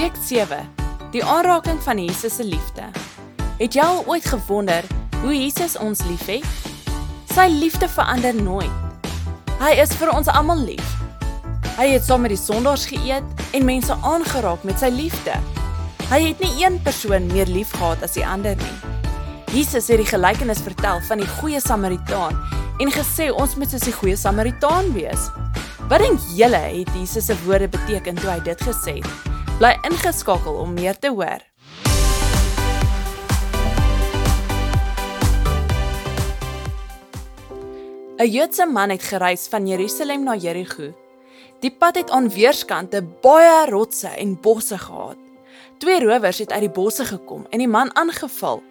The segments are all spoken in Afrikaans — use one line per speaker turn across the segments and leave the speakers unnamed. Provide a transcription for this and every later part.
Week 7. Die aanraking van Jesus se liefde. Het jy al ooit gewonder hoe Jesus ons liefhet? Sy liefde verander nooit. Hy is vir ons almal lief. Hy het saam met die sondaars geëet en mense aangeraak met sy liefde. Hy het nie een persoon meer liefgehad as die ander nie. Jesus het die gelykenis vertel van die goeie Samaritaan en gesê ons moet soos die goeie Samaritaan wees. Wat dink julle het Jesus se woorde beteken toe hy dit gesê het? Bly ingeskakel om meer te hoor. Een Joodse man het gereis van Jerusalem na Jericho. Die pad het aan weerskante baie rotse en bosse gehad. Twee rowers het uit die bosse gekom en die man aangeval.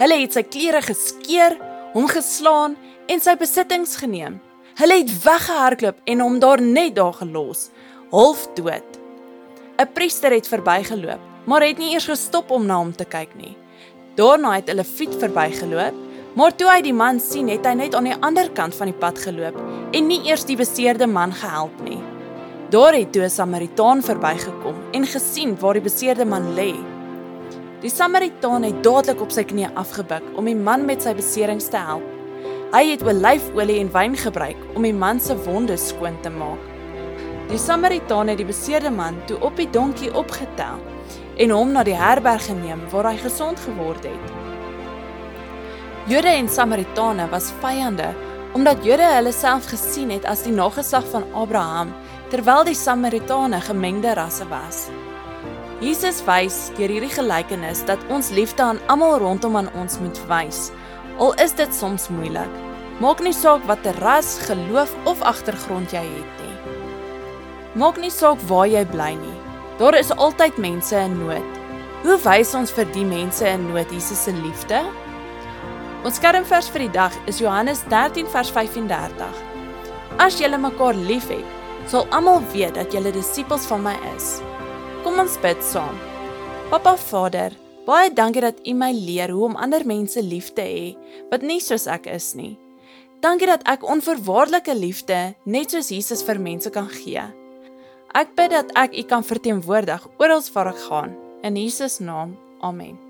Hulle het sy klere geskeur, hom geslaan en sy besittings geneem. Hulle het weggehardloop en hom daar net daar gelos, half dood. 'n Priester het verbygeloop, maar het nie eers gestop om na hom te kyk nie. Daarna het 'n Lewiet verbygeloop, maar toe hy die man sien, het hy net aan die ander kant van die pad geloop en nie eers die beseerde man gehelp nie. Daar het 'n Samaritaan verbygekom en gesien waar die beseerde man lê. Die Samaritaan het dadelik op sy knieë afgebuk om die man met sy beserings te help. Hy het olyfolie en wyn gebruik om die man se wonde skoon te maak. Die Samaritaan het die beseerde man toe op die donkie opgetel en hom na die herberg geneem waar hy gesond geword het. Jode en Samaritane was vyande omdat Jode hulle self gesien het as die nageslag van Abraham terwyl die Samaritane gemengde rasse was. Jesus wys deur hierdie gelykenis dat ons liefde aan almal rondom aan ons moet wys. Al is dit soms moeilik. Maak nie saak watter ras, geloof of agtergrond jy het nie. Maak nie saak waar jy bly nie. Daar is altyd mense in nood. Hoe wys ons vir die mense in nood Jesus se liefde? Ons kernvers vir die dag is Johannes 13 vers 35. As julle mekaar liefhet, sal almal weet dat julle disippels van my is. Kom ons bid saam. Papa Vader, baie dankie dat U my leer hoe om ander mense lief te hê wat nie soos ek is nie. Dankie dat ek onvoorwaardelike liefde net soos Jesus vir mense kan gee. Ek bid dat ek U kan verteenwoordig oral waar ek gaan in Jesus naam. Amen.